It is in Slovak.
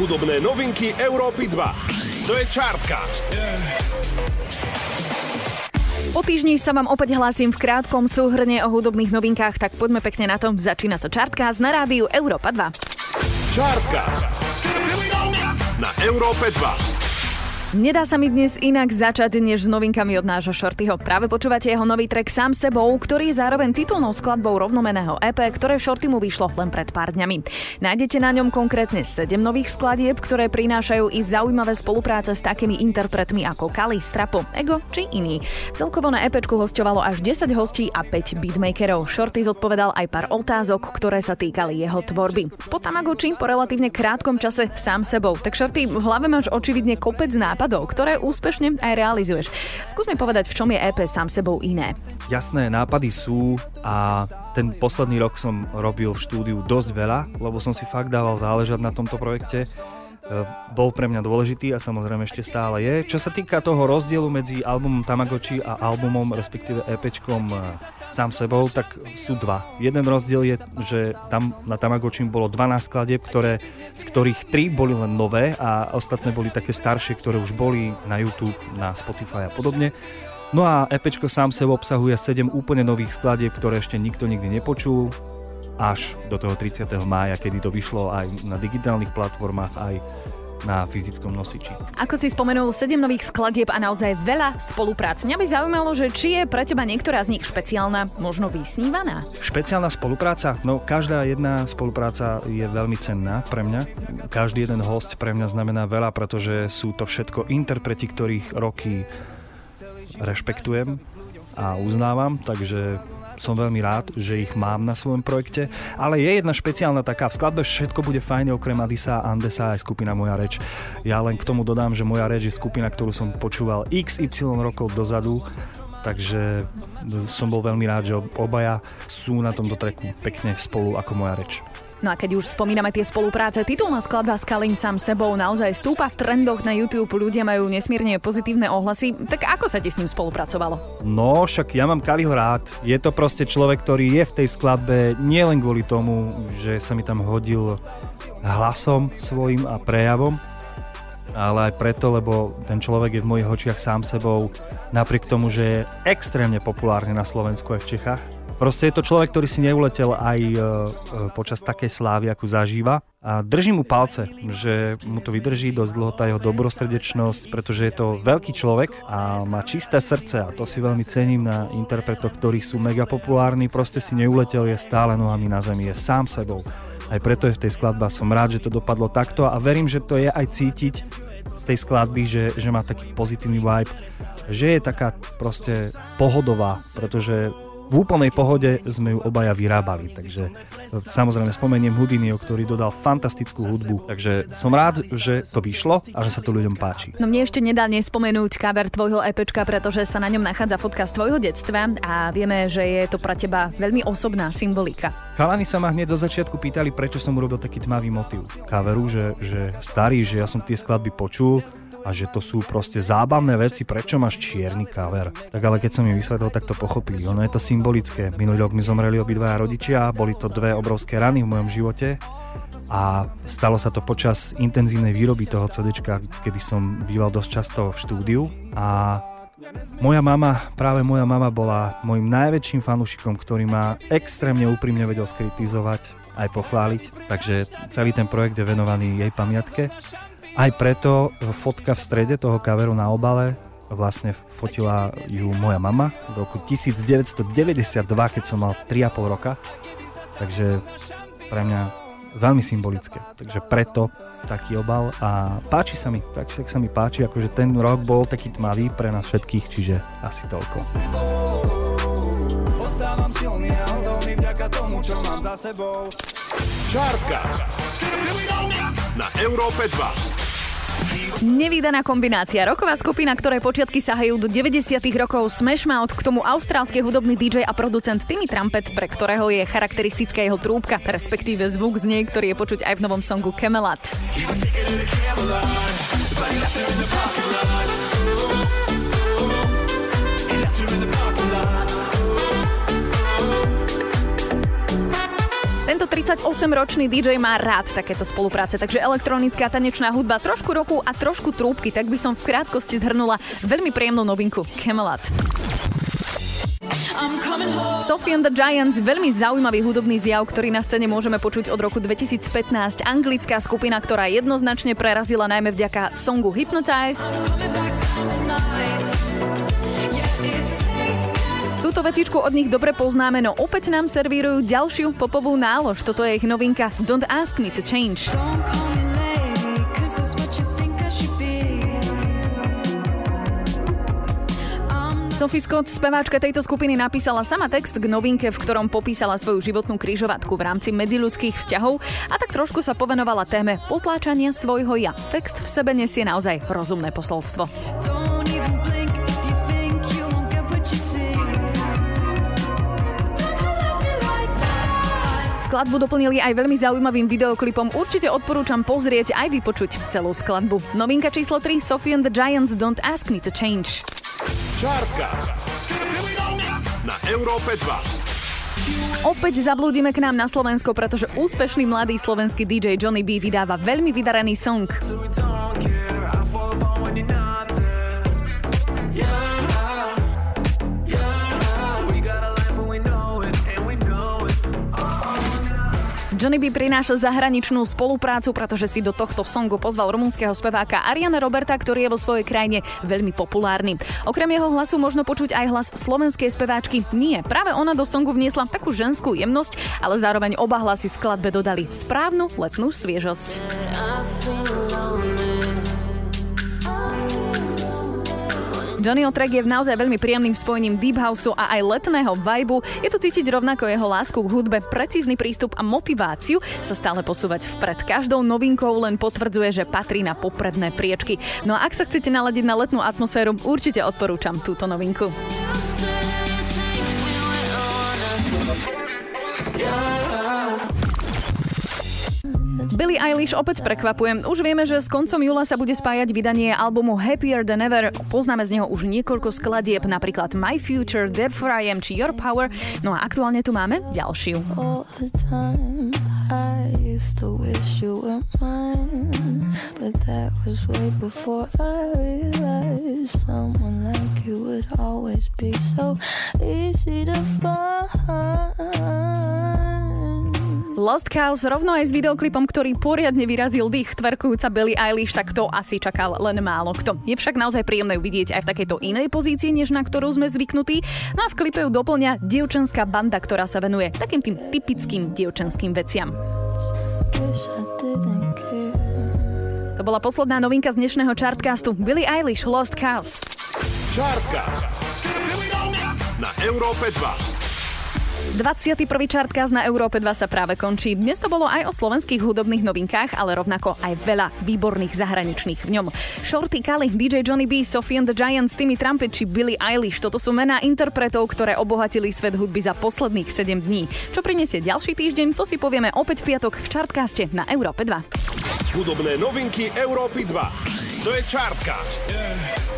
Hudobné novinky Európy 2. To je Chartcast. Po týždni sa vám opäť hlásim v krátkom súhrne o hudobných novinkách, tak poďme pekne na tom. Začína sa Chartcast na rádiu Európa 2. Chartcast. Na Európe 2. Nedá sa mi dnes inak začať než s novinkami od nášho Shortyho. Práve počúvate jeho nový track Sám sebou, ktorý je zároveň titulnou skladbou rovnomeného EP, ktoré Shorty mu vyšlo len pred pár dňami. Nájdete na ňom konkrétne 7 nových skladieb, ktoré prinášajú i zaujímavé spolupráce s takými interpretmi ako Kali, Strapo, Ego či iní. Celkovo na EP hostovalo až 10 hostí a 5 beatmakerov. Shorty zodpovedal aj pár otázok, ktoré sa týkali jeho tvorby. Po Tamagoči po relatívne krátkom čase sám sebou. Tak Shorty, v hlave máš očividne kopec nápad nápadov, ktoré úspešne aj realizuješ. Skús mi povedať, v čom je EP sám sebou iné. Jasné, nápady sú a ten posledný rok som robil v štúdiu dosť veľa, lebo som si fakt dával záležať na tomto projekte E, bol pre mňa dôležitý a samozrejme ešte stále je. Čo sa týka toho rozdielu medzi albumom Tamagotchi a albumom, respektíve EPčkom e, sám sebou, tak sú dva. Jeden rozdiel je, že tam na Tamagotchi bolo 12 skladieb, ktoré, z ktorých 3 boli len nové a ostatné boli také staršie, ktoré už boli na YouTube, na Spotify a podobne. No a EPčko sám sebou obsahuje 7 úplne nových skladieb, ktoré ešte nikto nikdy nepočul, až do toho 30. mája, kedy to vyšlo aj na digitálnych platformách, aj na fyzickom nosiči. Ako si spomenul, 7 nových skladieb a naozaj veľa spoluprác. Mňa by zaujímalo, že či je pre teba niektorá z nich špeciálna, možno vysnívaná? Špeciálna spolupráca? No každá jedna spolupráca je veľmi cenná pre mňa. Každý jeden host pre mňa znamená veľa, pretože sú to všetko interpreti, ktorých roky rešpektujem a uznávam, takže som veľmi rád, že ich mám na svojom projekte, ale je jedna špeciálna taká, v skladbe všetko bude fajne okrem Adisa, Andesa aj skupina Moja reč. Ja len k tomu dodám, že Moja reč je skupina, ktorú som počúval XY rokov dozadu, takže som bol veľmi rád, že obaja sú na tomto treku pekne spolu ako Moja reč. No a keď už spomíname tie spolupráce, titulná skladba s Kalim sám sebou naozaj stúpa v trendoch na YouTube, ľudia majú nesmierne pozitívne ohlasy, tak ako sa ti s ním spolupracovalo? No, však ja mám Kaliho rád. Je to proste človek, ktorý je v tej skladbe nielen kvôli tomu, že sa mi tam hodil hlasom svojim a prejavom, ale aj preto, lebo ten človek je v mojich očiach sám sebou, napriek tomu, že je extrémne populárny na Slovensku aj v Čechách Proste je to človek, ktorý si neuletel aj e, e, počas takej slávy, akú zažíva. A držím mu palce, že mu to vydrží dosť dlho tá jeho dobrosrdečnosť, pretože je to veľký človek a má čisté srdce a to si veľmi cením na interpretoch, ktorí sú mega populárni. Proste si neuletel, je stále nohami na zemi, je sám sebou. Aj preto je v tej skladbe som rád, že to dopadlo takto a verím, že to je aj cítiť z tej skladby, že, že má taký pozitívny vibe, že je taká proste pohodová, pretože v úplnej pohode sme ju obaja vyrábali. Takže e, samozrejme spomeniem Houdiniho, ktorý dodal fantastickú hudbu. Takže som rád, že to vyšlo a že sa to ľuďom páči. No mne ešte nedá nespomenúť cover tvojho EPčka, pretože sa na ňom nachádza fotka z tvojho detstva a vieme, že je to pre teba veľmi osobná symbolika. Chalani sa ma hneď do začiatku pýtali, prečo som urobil taký tmavý motiv coveru, že, že starý, že ja som tie skladby počul a že to sú proste zábavné veci, prečo máš čierny cover. Tak ale keď som im vysvetlil, tak to pochopili. Ono je to symbolické. Minulý rok mi zomreli obidvaja rodičia, boli to dve obrovské rany v mojom živote a stalo sa to počas intenzívnej výroby toho CD, kedy som býval dosť často v štúdiu a moja mama, práve moja mama bola môjim najväčším fanúšikom, ktorý ma extrémne úprimne vedel skritizovať aj pochváliť, takže celý ten projekt je venovaný jej pamiatke aj preto fotka v strede toho kaveru na obale vlastne fotila ju moja mama v roku 1992, keď som mal 3,5 roka. Takže pre mňa veľmi symbolické. Takže preto taký obal a páči sa mi, tak, tak sa mi páči, akože ten rok bol taký tmavý pre nás všetkých, čiže asi toľko. Ostávam silný a odolný vďaka tomu, čo mám za sebou. Chartcast na Európe 2. Nevydaná kombinácia. Roková skupina, ktoré počiatky sahajú do 90 rokov Smash Mouth, k tomu austrálsky hudobný DJ a producent Timmy Trumpet, pre ktorého je charakteristická jeho trúbka, respektíve zvuk z nej, ktorý je počuť aj v novom songu Camelot. 28-ročný DJ má rád takéto spolupráce, takže elektronická tanečná hudba, trošku roku a trošku trúbky, tak by som v krátkosti zhrnula veľmi príjemnú novinku Camelot. Sophie and the Giants, veľmi zaujímavý hudobný zjav, ktorý na scéne môžeme počuť od roku 2015. Anglická skupina, ktorá jednoznačne prerazila najmä vďaka songu Hypnotized. Túto vecičku od nich dobre poznáme, no opäť nám servírujú ďalšiu popovú nálož. Toto je ich novinka Don't Ask Me to Change. Sophie Scott, speváčka tejto skupiny, napísala sama text k novinke, v ktorom popísala svoju životnú krížovatku v rámci medziludských vzťahov a tak trošku sa povenovala téme potláčania svojho ja. Text v sebe nesie naozaj rozumné posolstvo. Skladbu doplnili aj veľmi zaujímavým videoklipom. Určite odporúčam pozrieť aj vypočuť celú skladbu. Novinka číslo 3 Sophie and the Giants Don't Ask Me to Change. Na Európe 2. Opäť zablúdime k nám na Slovensko, pretože úspešný mladý slovenský DJ Johnny B vydáva veľmi vydarený song. Johnny B prináša zahraničnú spoluprácu, pretože si do tohto songu pozval rumunského speváka Ariana Roberta, ktorý je vo svojej krajine veľmi populárny. Okrem jeho hlasu možno počuť aj hlas slovenskej speváčky Nie. Práve ona do songu vniesla takú ženskú jemnosť, ale zároveň oba hlasy skladbe dodali správnu letnú sviežosť. Johnnyho track je naozaj veľmi príjemným spojením deep houseu a aj letného vibu. Je tu cítiť rovnako jeho lásku k hudbe, precízny prístup a motiváciu sa stále posúvať vpred. Každou novinkou len potvrdzuje, že patrí na popredné priečky. No a ak sa chcete naladiť na letnú atmosféru, určite odporúčam túto novinku. Billie Eilish opäť prekvapujem. Už vieme, že s koncom júla sa bude spájať vydanie albumu Happier Than Ever. Poznáme z neho už niekoľko skladieb, napríklad My Future, Dead For I Am či Your Power. No a aktuálne tu máme ďalšiu. Like so easy to find. Lost Cows rovno aj s videoklipom, ktorý poriadne vyrazil dých tverkujúca Billie Eilish, tak to asi čakal len málo kto. Je však naozaj príjemné vidieť aj v takejto inej pozícii, než na ktorú sme zvyknutí. No a v klipe ju doplňa dievčenská banda, ktorá sa venuje takým tým typickým dievčenským veciam. To bola posledná novinka z dnešného Chartcastu. Billie Eilish Lost Cows. Chartcast na Európe 2. 21. čartkaz na Európe 2 sa práve končí. Dnes to bolo aj o slovenských hudobných novinkách, ale rovnako aj veľa výborných zahraničných v ňom. Shorty Kali, DJ Johnny B, Sophie and the Giants, Timmy Trumpet či Billie Eilish. Toto sú mená interpretov, ktoré obohatili svet hudby za posledných 7 dní. Čo prinesie ďalší týždeň, to si povieme opäť v piatok v Čartkaste na Európe 2. Hudobné novinky Európy 2. To je Chartcast. Yeah.